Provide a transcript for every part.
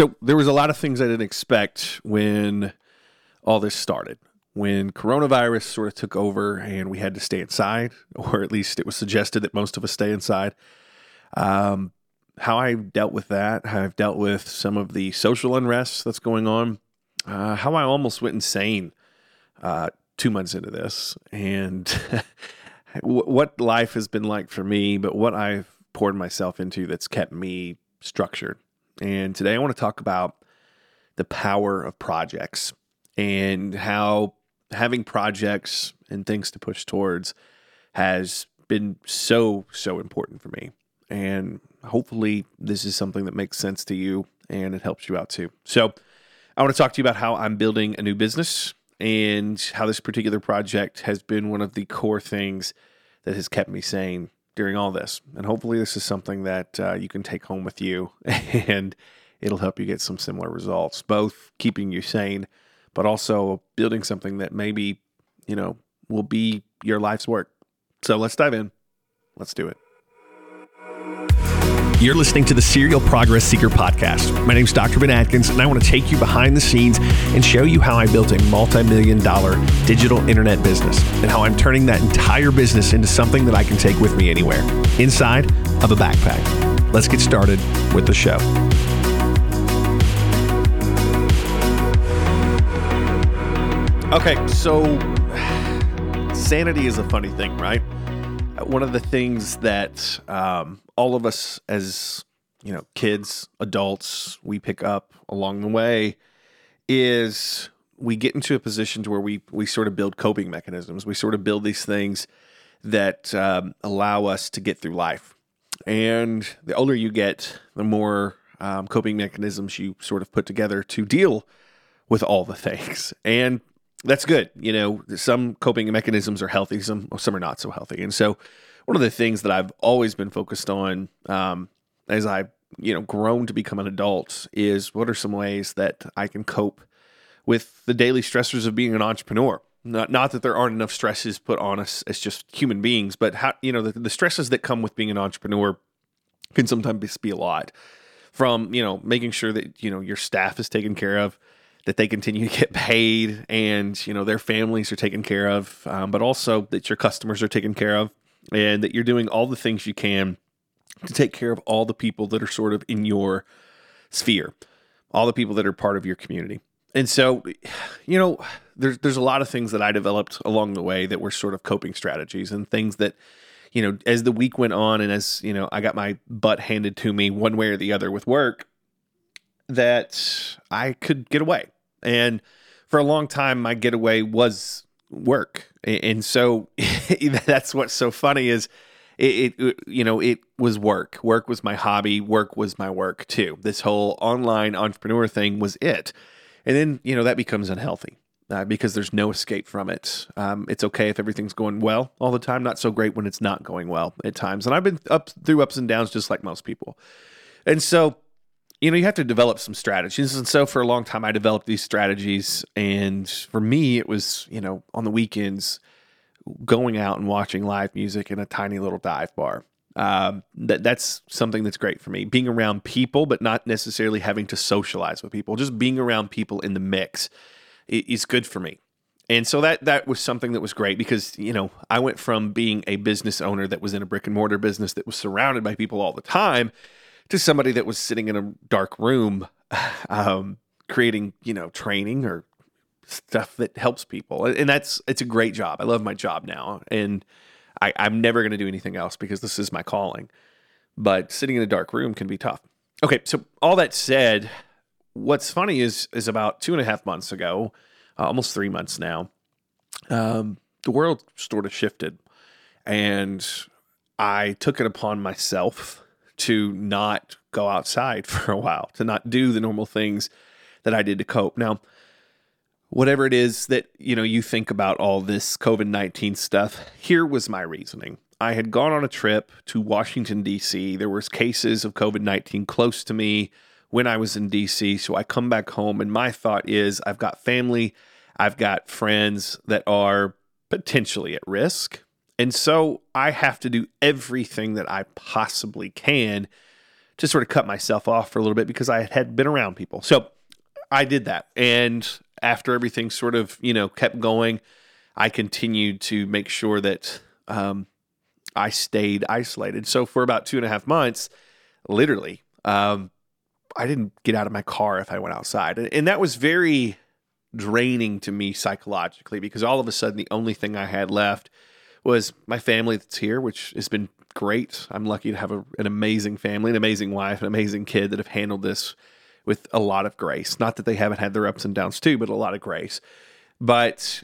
So there was a lot of things I didn't expect when all this started. When coronavirus sort of took over and we had to stay inside, or at least it was suggested that most of us stay inside. Um, how I dealt with that, how I've dealt with some of the social unrest that's going on, uh, how I almost went insane uh, two months into this, and what life has been like for me, but what I've poured myself into that's kept me structured. And today I want to talk about the power of projects and how having projects and things to push towards has been so, so important for me. And hopefully, this is something that makes sense to you and it helps you out too. So, I want to talk to you about how I'm building a new business and how this particular project has been one of the core things that has kept me sane during all this. And hopefully, this is something that uh, you can take home with you and it'll help you get some similar results, both keeping you sane, but also building something that maybe, you know, will be your life's work. So let's dive in. Let's do it. You're listening to the Serial Progress Seeker podcast. My name is Dr. Ben Adkins, and I want to take you behind the scenes and show you how I built a multi million dollar digital internet business and how I'm turning that entire business into something that I can take with me anywhere inside of a backpack. Let's get started with the show. Okay, so sanity is a funny thing, right? One of the things that um, all of us as you know kids adults we pick up along the way is we get into a position to where we we sort of build coping mechanisms. We sort of build these things that um, allow us to get through life. And the older you get the more um, coping mechanisms you sort of put together to deal with all the things. And that's good you know some coping mechanisms are healthy some some are not so healthy and so one of the things that I've always been focused on um, as I you know grown to become an adult is what are some ways that I can cope with the daily stressors of being an entrepreneur. Not not that there aren't enough stresses put on us as just human beings, but how you know the, the stresses that come with being an entrepreneur can sometimes be a lot. From you know making sure that you know your staff is taken care of, that they continue to get paid, and you know their families are taken care of, um, but also that your customers are taken care of and that you're doing all the things you can to take care of all the people that are sort of in your sphere, all the people that are part of your community. And so, you know, there's there's a lot of things that I developed along the way that were sort of coping strategies and things that, you know, as the week went on and as, you know, I got my butt handed to me one way or the other with work, that I could get away. And for a long time, my getaway was work. And so that's what's so funny is it, it, you know it was work. Work was my hobby. Work was my work too. This whole online entrepreneur thing was it. And then you know that becomes unhealthy uh, because there's no escape from it. Um, it's okay if everything's going well all the time not so great when it's not going well at times. And i've been up through ups and downs just like most people. And so you know, you have to develop some strategies. And so for a long time, I developed these strategies. And for me, it was, you know, on the weekends, going out and watching live music in a tiny little dive bar. Um, that that's something that's great for me. Being around people, but not necessarily having to socialize with people. Just being around people in the mix is good for me. And so that that was something that was great because you know I went from being a business owner that was in a brick and mortar business that was surrounded by people all the time to somebody that was sitting in a dark room, um, creating you know training or stuff that helps people, and that's it's a great job. I love my job now, and I, I'm never going to do anything else because this is my calling. But sitting in a dark room can be tough. Okay, so all that said, what's funny is is about two and a half months ago, uh, almost three months now, um, the world sort of shifted, and I took it upon myself to not go outside for a while, to not do the normal things that I did to cope. Now, whatever it is that, you know, you think about all this COVID-19 stuff, here was my reasoning. I had gone on a trip to Washington D.C. There was cases of COVID-19 close to me when I was in D.C., so I come back home and my thought is I've got family, I've got friends that are potentially at risk. And so I have to do everything that I possibly can to sort of cut myself off for a little bit because I had been around people. So I did that. And after everything sort of, you know, kept going, I continued to make sure that um, I stayed isolated. So for about two and a half months, literally, um, I didn't get out of my car if I went outside. And, and that was very draining to me psychologically because all of a sudden the only thing I had left was my family that's here, which has been great. I'm lucky to have a, an amazing family, an amazing wife, an amazing kid that have handled this with a lot of grace. Not that they haven't had their ups and downs too, but a lot of grace. But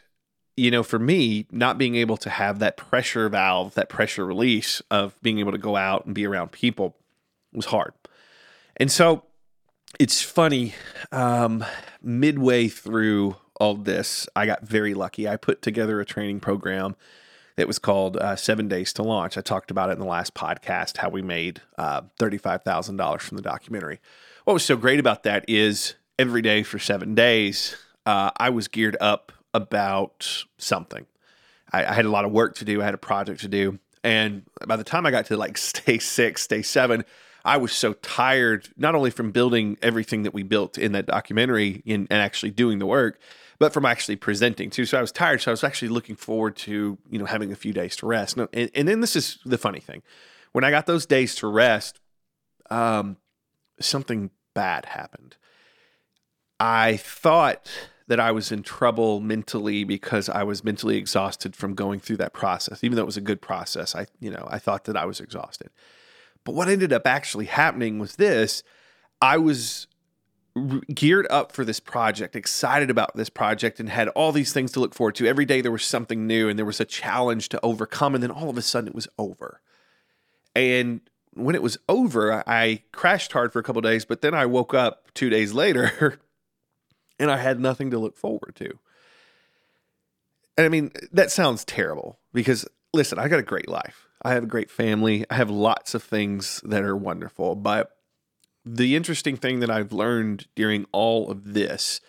you know, for me, not being able to have that pressure valve, that pressure release of being able to go out and be around people was hard. And so it's funny, um, midway through all this, I got very lucky. I put together a training program that was called uh, Seven Days to Launch. I talked about it in the last podcast, how we made uh, $35,000 from the documentary. What was so great about that is every day for seven days, uh, I was geared up about something. I, I, had a lot of work to do. I had a project to do. And by the time I got to like stay six, stay seven, I was so tired, not only from building everything that we built in that documentary and, and actually doing the work, but from actually presenting too. So I was tired. So I was actually looking forward to, you know, having a few days to rest. And, and then this is the funny thing. When I got those days to rest, um, something bad happened. I thought that I was in trouble mentally because I was mentally exhausted from going through that process. Even though it was a good process, I you know, I thought that I was exhausted. But what ended up actually happening was this, I was geared up for this project, excited about this project and had all these things to look forward to. Every day there was something new and there was a challenge to overcome and then all of a sudden it was over. And when it was over, I crashed hard for a couple days, but then I woke up 2 days later and I had nothing to look forward to. And I mean, that sounds terrible because listen, I got a great life. I have a great family. I have lots of things that are wonderful. But the interesting thing that I've learned during all of this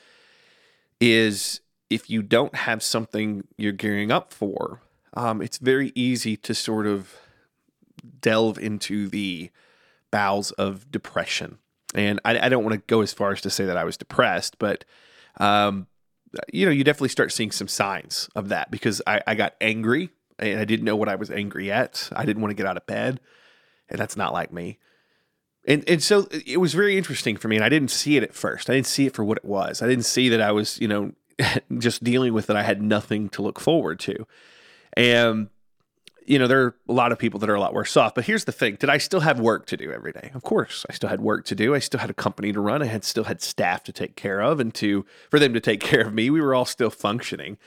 is if you don't have something you're gearing up for, um, it's very easy to sort of delve into the bowels of depression and I, I don't want to go as far as to say that I was depressed, but um, you know, you definitely start seeing some signs of that because I, I got angry and I didn't know what I was angry at. I didn't want to get out of bed, and that's not like me. And and so it was very interesting for me, and I didn't see it at first. I didn't see it for what it was. I didn't see that I was, you know, just dealing with that. I had nothing to look forward to, and you know, there are a lot of people that are a lot worse off. But here's the thing: did I still have work to do every day? Of course, I still had work to do. I still had a company to run. I had still had staff to take care of, and to for them to take care of me. We were all still functioning.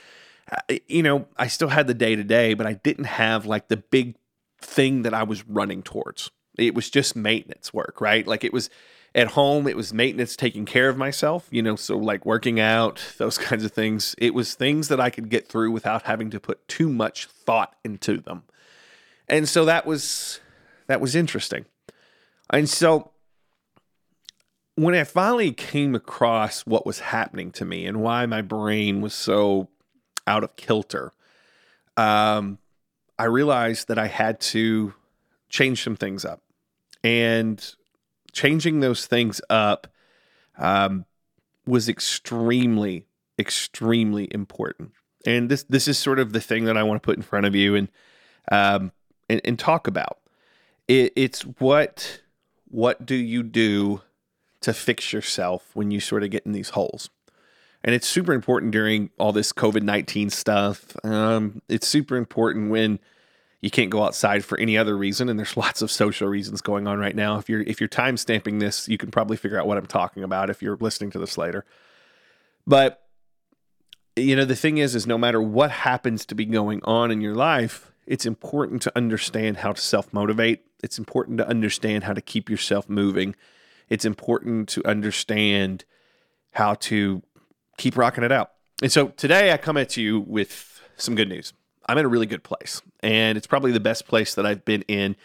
You know, I still had the day to day, but I didn't have like the big thing that I was running towards. It was just maintenance work, right? Like it was at home, it was maintenance, taking care of myself. You know, so like working out, those kinds of things. It was things that I could get through without having to put too much thought into them. And so that was that was interesting. And so when I finally came across what was happening to me and why my brain was so out of kilter, um, I realized that I had to change some things up. And changing those things up um, was extremely, extremely important. And this this is sort of the thing that I want to put in front of you. And um, and, and talk about. It, it's what what do you do to fix yourself when you sort of get in these holes? And it's super important during all this COVID 19 stuff. Um, it's super important when you can't go outside for any other reason. And there's lots of social reasons going on right now. If you're if you're time stamping this, you can probably figure out what I'm talking about if you're listening to this later. But you know, the thing is, is no matter what happens to be going on in your life, it's important to understand how to self motivate. It's important to understand how to keep yourself moving. It's important to understand how to keep rocking it out. And so today I come at you with some good news. I'm in a really good place, and it's probably the best place that I've been in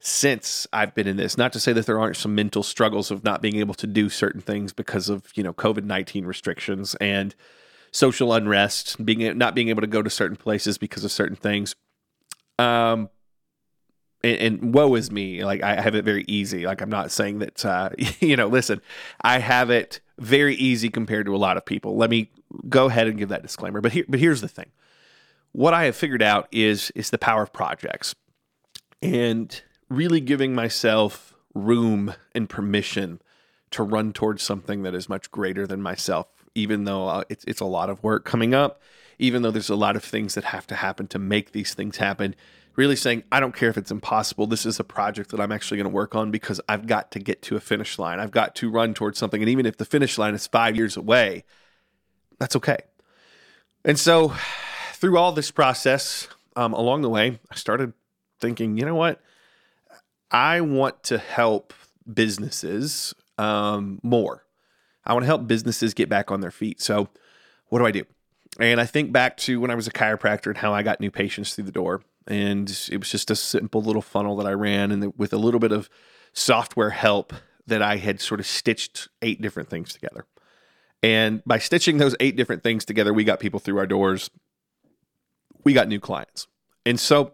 since I've been in this. Not to say that there aren't some mental struggles of not being able to do certain things because of, you know, COVID-19 restrictions and social unrest, being not being able to go to certain places because of certain things. Um, and, and woe is me. Like I have it very easy. Like I'm not saying that, uh, you know, listen, I have it very easy compared to a lot of people. Let me go ahead and give that disclaimer. But here, but here's the thing. What I have figured out is is the power of projects and really giving myself room and permission to run towards something that is much greater than myself, even though uh, it's, it's a lot of work coming up, even though there's a lot of things that have to happen to make these things happen. Really saying, I don't care if it's impossible. This is a project that I'm actually going to work on because I've got to get to a finish line. I've got to run towards something. And even if the finish line is five years away, that's okay. And so, through all this process, um, along the way, I started thinking, you know what? I want to help businesses um, more. I want to help businesses get back on their feet. So, what do I do? And I think back to when I was a chiropractor and how I got new patients through the door. And it was just a simple little funnel that I ran, and with a little bit of software help, that I had sort of stitched eight different things together. And by stitching those eight different things together, we got people through our doors. We got new clients. And so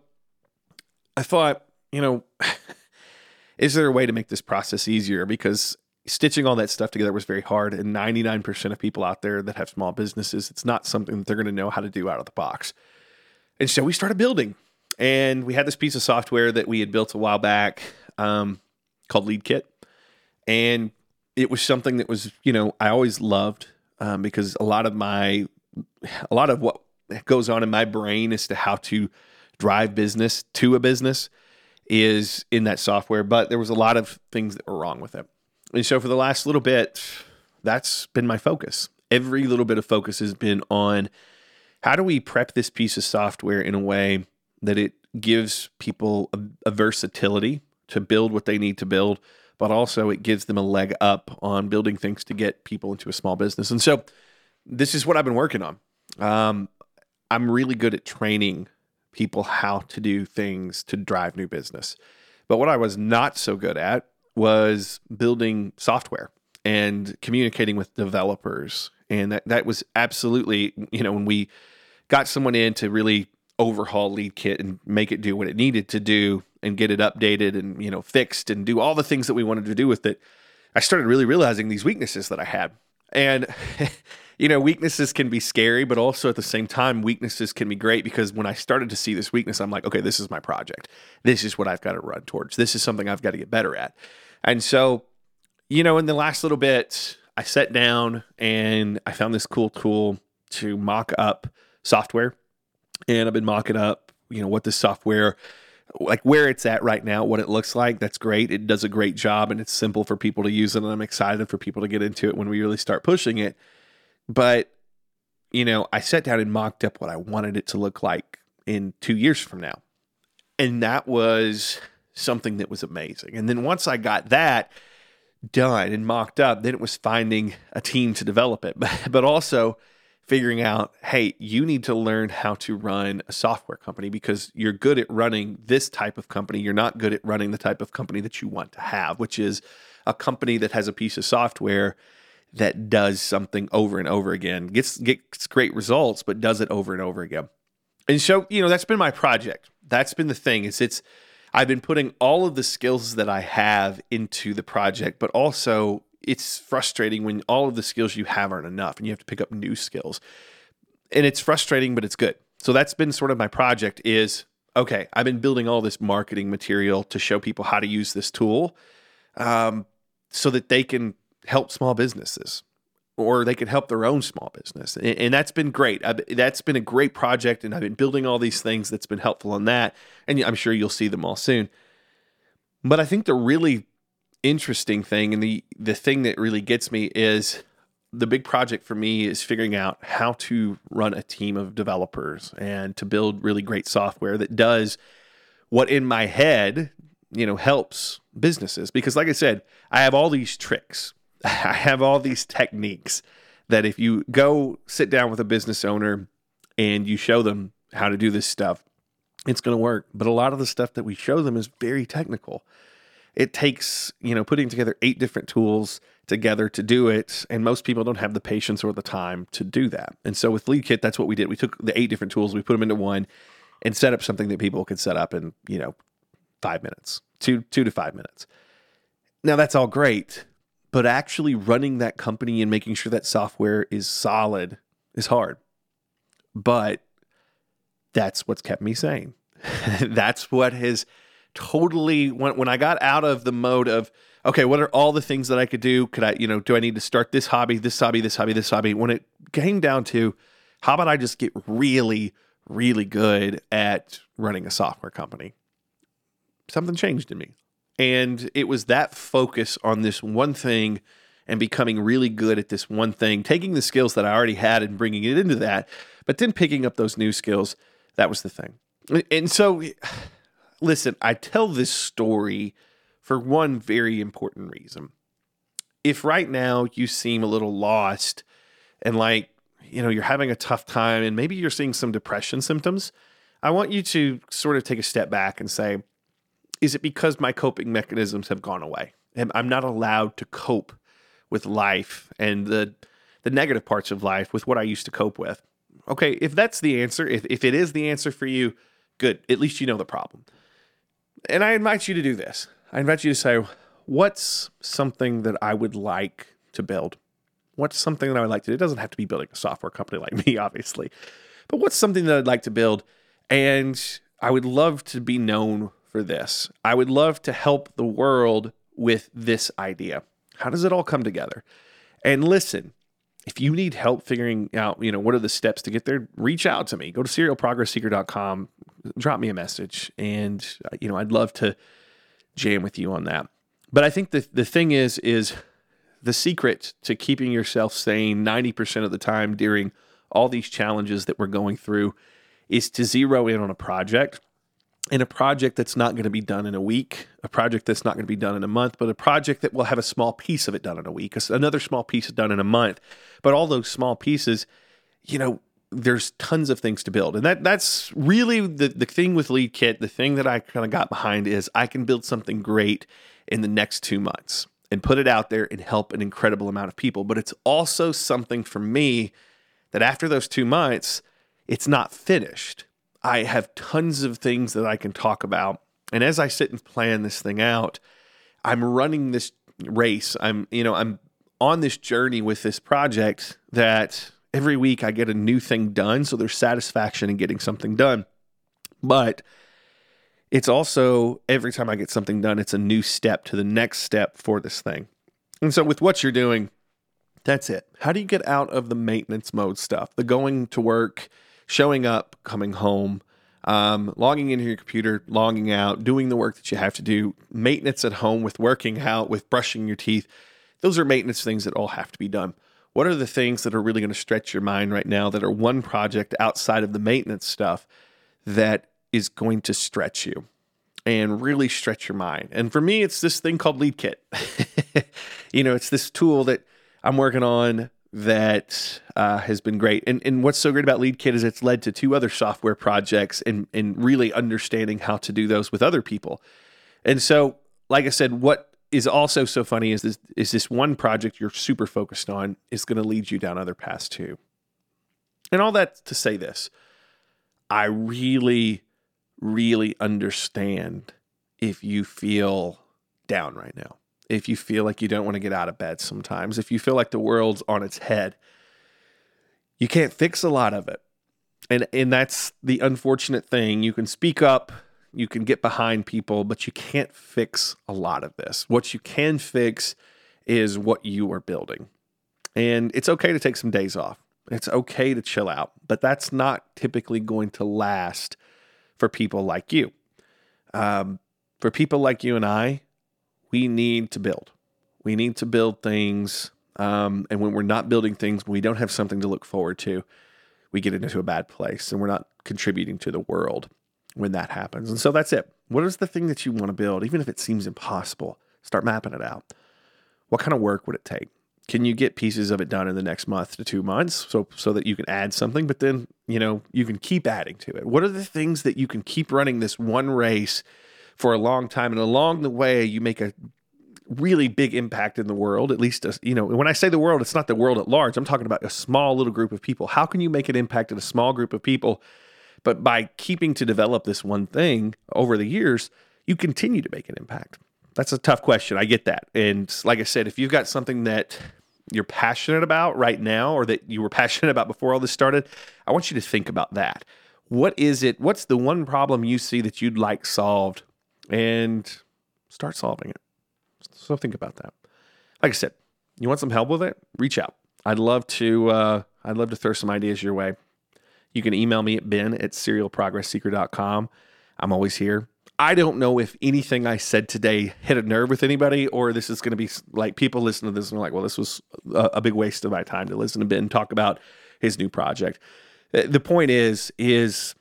I thought, you know, is there a way to make this process easier? Because stitching all that stuff together was very hard. And 99% of people out there that have small businesses, it's not something that they're going to know how to do out of the box. And so we started building. And we had this piece of software that we had built a while back um, called LeadKit. And it was something that was, you know, I always loved um, because a lot of my, a lot of what goes on in my brain as to how to drive business to a business is in that software, but there was a lot of things that were wrong with it. And so for the last little bit, that's been my focus. Every little bit of focus has been on how do we prep this piece of software in a way that it gives people a, a versatility to build what they need to build, but also it gives them a leg up on building things to get people into a small business. And so this is what I've been working on. Um, I'm really good at training people how to do things to drive new business. But what I was not so good at was building software and communicating with developers. And that, that was absolutely, you know, when we got someone in to really overhaul LeadKit and make it do what it needed to do and get it updated and, you know, fixed and do all the things that we wanted to do with it, I started really realizing these weaknesses that I had. And you know, weaknesses can be scary, but also at the same time, weaknesses can be great because when I started to see this weakness, I'm like, okay, this is my project. This is what I've got to run towards. This is something I've got to get better at. And so, you know, in the last little bit, I sat down and I found this cool tool to mock up software. And I've been mocking up, you know, what this software like where it's at right now, what it looks like. That's great. It does a great job and it's simple for people to use it. And I'm excited for people to get into it when we really start pushing it. But, you know, I sat down and mocked up what I wanted it to look like in two years from now. And that was something that was amazing. And then once I got that done and mocked up, then it was finding a team to develop it, but, but also figuring out, hey, you need to learn how to run a software company because you're good at running this type of company. You're not good at running the type of company that you want to have, which is a company that has a piece of software that does something over and over again, gets gets great results, but does it over and over again. And so, you know, that's been my project. That's been the thing. Is it's I've been putting all of the skills that I have into the project, but also it's frustrating when all of the skills you have aren't enough and you have to pick up new skills. And it's frustrating, but it's good. So that's been sort of my project is okay, I've been building all this marketing material to show people how to use this tool um, so that they can help small businesses or they could help their own small business. And, and that's been great. I've, that's been a great project. And I've been building all these things that's been helpful on that. And I'm sure you'll see them all soon. But I think the really interesting thing and the, the thing that really gets me is the big project for me is figuring out how to run a team of developers and to build really great software that does what in my head, you know, helps businesses. Because like I said, I have all these tricks I have all these techniques that if you go sit down with a business owner and you show them how to do this stuff, it's going to work. But a lot of the stuff that we show them is very technical. It takes, you know, putting together eight different tools together to do it. And most people don't have the patience or the time to do that. And so with LeadKit, that's what we did. We took the eight different tools, we put them into one and set up something that people could set up in, you know, five minutes, two two to five minutes. Now that's all great, but actually running that company and making sure that software is solid is hard. But that's what's kept me sane. that's what has totally when when I got out of the mode of okay, what are all the things that I could do? Could I, you know, do I need to start this hobby, this hobby, this hobby, this hobby? When it came down to how about I just get really, really good at running a software company? Something changed in me. And it was that focus on this one thing and becoming really good at this one thing, taking the skills that I already had and bringing it into that, but then picking up those new skills. That was the thing. And so, listen, I tell this story for one very important reason. If right now you seem a little lost and like, you know, you're having a tough time and maybe you're seeing some depression symptoms, I want you to sort of take a step back and say, is it because my coping mechanisms have gone away? And I'm not allowed to cope with life and the the negative parts of life with what I used to cope with. Okay, if that's the answer, if, if it is the answer for you, good. At least you know the problem. And I invite you to do this. I invite you to say, what's something that I would like to build? What's something that I would like to do? It doesn't have to be building a software company like me, obviously, but what's something that I'd like to build? And I would love to be known for this. I would love to help the world with this idea. How does it all come together? And listen, if you need help figuring out, you know, what are the steps to get there, reach out to me. Go to serialprogressseeker.com, drop me a message, and uh, you know, I'd love to jam with you on that. But I think the the thing is is the secret to keeping yourself sane 90% of the time during all these challenges that we're going through is to zero in on a project and a project that's not going to be done in a week, a project that's not going to be done in a month, but a project that will have a small piece of it done in a week, another small piece done in a month. But all those small pieces, you know, there's tons of things to build. And that that's really the, the thing with Lead Kit, the thing that I kind of got behind is I can build something great in the next two months and put it out there and help an incredible amount of people. But it's also something for me that after those two months, it's not finished. I have tons of things that I can talk about. And as I sit and plan this thing out, I'm running this race. I'm, you know, I'm on this journey with this project that every week I get a new thing done. So there's satisfaction in getting something done. But it's also every time I get something done, it's a new step to the next step for this thing. And so with what you're doing, that's it. How do you get out of the maintenance mode stuff, the going to work, showing up, coming home, um, logging into your computer, logging out, doing the work that you have to do, maintenance at home with working out, with brushing your teeth? Those are maintenance things that all have to be done. What are the things that are really going to stretch your mind right now that are one project outside of the maintenance stuff that is going to stretch you and really stretch your mind? And for me, it's this thing called Lead Kit. you know, it's this tool that I'm working on that uh, has been great. And, and what's so great about Lead Kit is it's led to two other software projects and, and really understanding how to do those with other people. And so, like I said, what is also so funny is this is this one project you're super focused on is going to lead you down other paths too. And all that to say this, I really, really understand if you feel down right now. If you feel like you don't want to get out of bed sometimes, if you feel like the world's on its head, you can't fix a lot of it. And and that's the unfortunate thing. You can speak up, you can get behind people, but you can't fix a lot of this. What you can fix is what you are building. And it's okay to take some days off. It's okay to chill out, but that's not typically going to last for people like you. Um, for people like you and I, we need to build. We need to build things. Um, and when we're not building things, we don't have something to look forward to, we get into a bad place and we're not contributing to the world when that happens. And so that's it. What is the thing that you want to build, even if it seems impossible? Start mapping it out. What kind of work would it take? Can you get pieces of it done in the next month to two months so so that you can add something, but then you know you can keep adding to it? What are the things that you can keep running this one race for a long time, and along the way you make a really big impact in the world at least uh, you know when i say the world it's not the world at large i'm talking about a small little group of people how can you make an impact in a small group of people but by keeping to develop this one thing over the years, you continue to make an impact? That's a tough question. I get that. And like I said, if you've got something that you're passionate about right now or that you were passionate about before all this started, I want you to think about that. What is it? What's the one problem you see that you'd like solved and start solving it? So think about that. Like I said, you want some help with it? Reach out. I'd love to uh, I'd love to throw some ideas your way. You can email me at ben at serialprogressseeker.com. I'm always here. I don't know if anything I said today hit a nerve with anybody, or this is going to be like people listen to this and are like, well, this was a, a big waste of my time to listen to Ben talk about his new project. The point is, is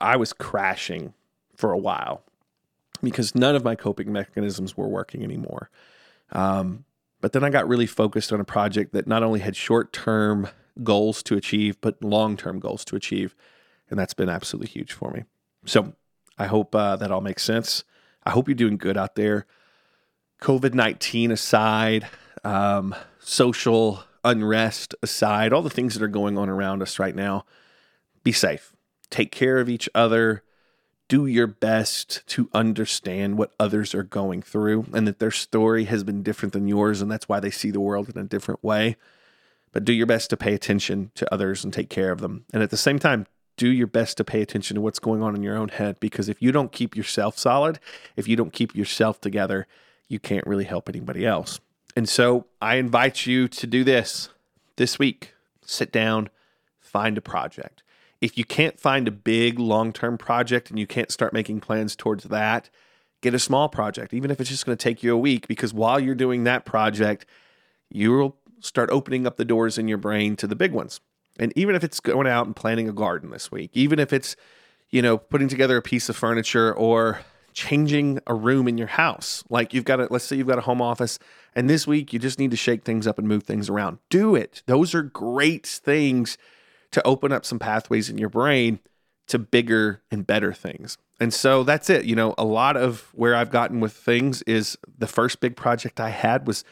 I was crashing for a while because none of my coping mechanisms were working anymore. Um, but then I got really focused on a project that not only had short term goals to achieve, but long term goals to achieve. And that's been absolutely huge for me. So I hope uh, that all makes sense. I hope you're doing good out there. COVID 19 aside, um, social unrest aside, all the things that are going on around us right now, be safe. Take care of each other. Do your best to understand what others are going through and that their story has been different than yours, and that's why they see the world in a different way. But do your best to pay attention to others and take care of them. And at the same time, do your best to pay attention to what's going on in your own head because if you don't keep yourself solid, if you don't keep yourself together, you can't really help anybody else. And so I invite you to do this this week. Sit down, find a project. If you can't find a big long term project and you can't start making plans towards that, get a small project, even if it's just going to take you a week, because while you're doing that project, you'll start opening up the doors in your brain to the big ones. And even if it's going out and planting a garden this week, even if it's, you know, putting together a piece of furniture or changing a room in your house, like you've got a, let's say you've got a home office and this week you just need to shake things up and move things around. Do it. Those are great things to open up some pathways in your brain to bigger and better things. And so that's it. You know, a lot of where I've gotten with things is the first big project I had was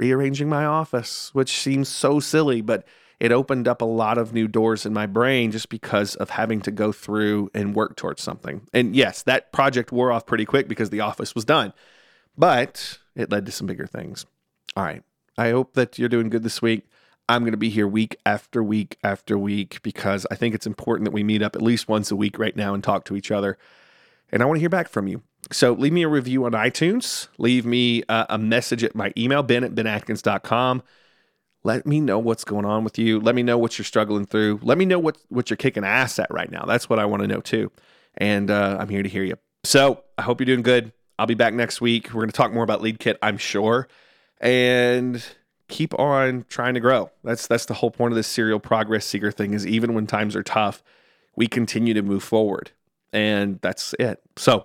rearranging my office, which seems so silly, but it opened up a lot of new doors in my brain just because of having to go through and work towards something. And yes, that project wore off pretty quick because the office was done, but it led to some bigger things. All right. I hope that you're doing good this week. I'm going to be here week after week after week because I think it's important that we meet up at least once a week right now and talk to each other. And I want to hear back from you. So leave me a review on iTunes. Leave me uh, a message at my email, ben at benadkins.com. Let me know what's going on with you. Let me know what you're struggling through. Let me know what, what you're kicking ass at right now. That's what I want to know too. And uh, I'm here to hear you. So I hope you're doing good. I'll be back next week. We're going to talk more about Lead Kit, I'm sure. And keep on trying to grow. That's that's the whole point of this serial progress seeker thing is even when times are tough, we continue to move forward. And that's it. So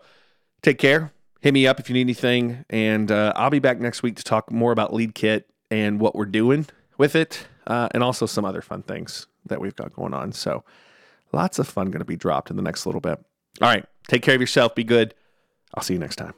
take care. Hit me up if you need anything. And uh, I'll be back next week to talk more about Lead Kit and what we're doing with it, uh, and also some other fun things that we've got going on. So, lots of fun going to be dropped in the next little bit. All right, take care of yourself. Be good. I'll see you next time.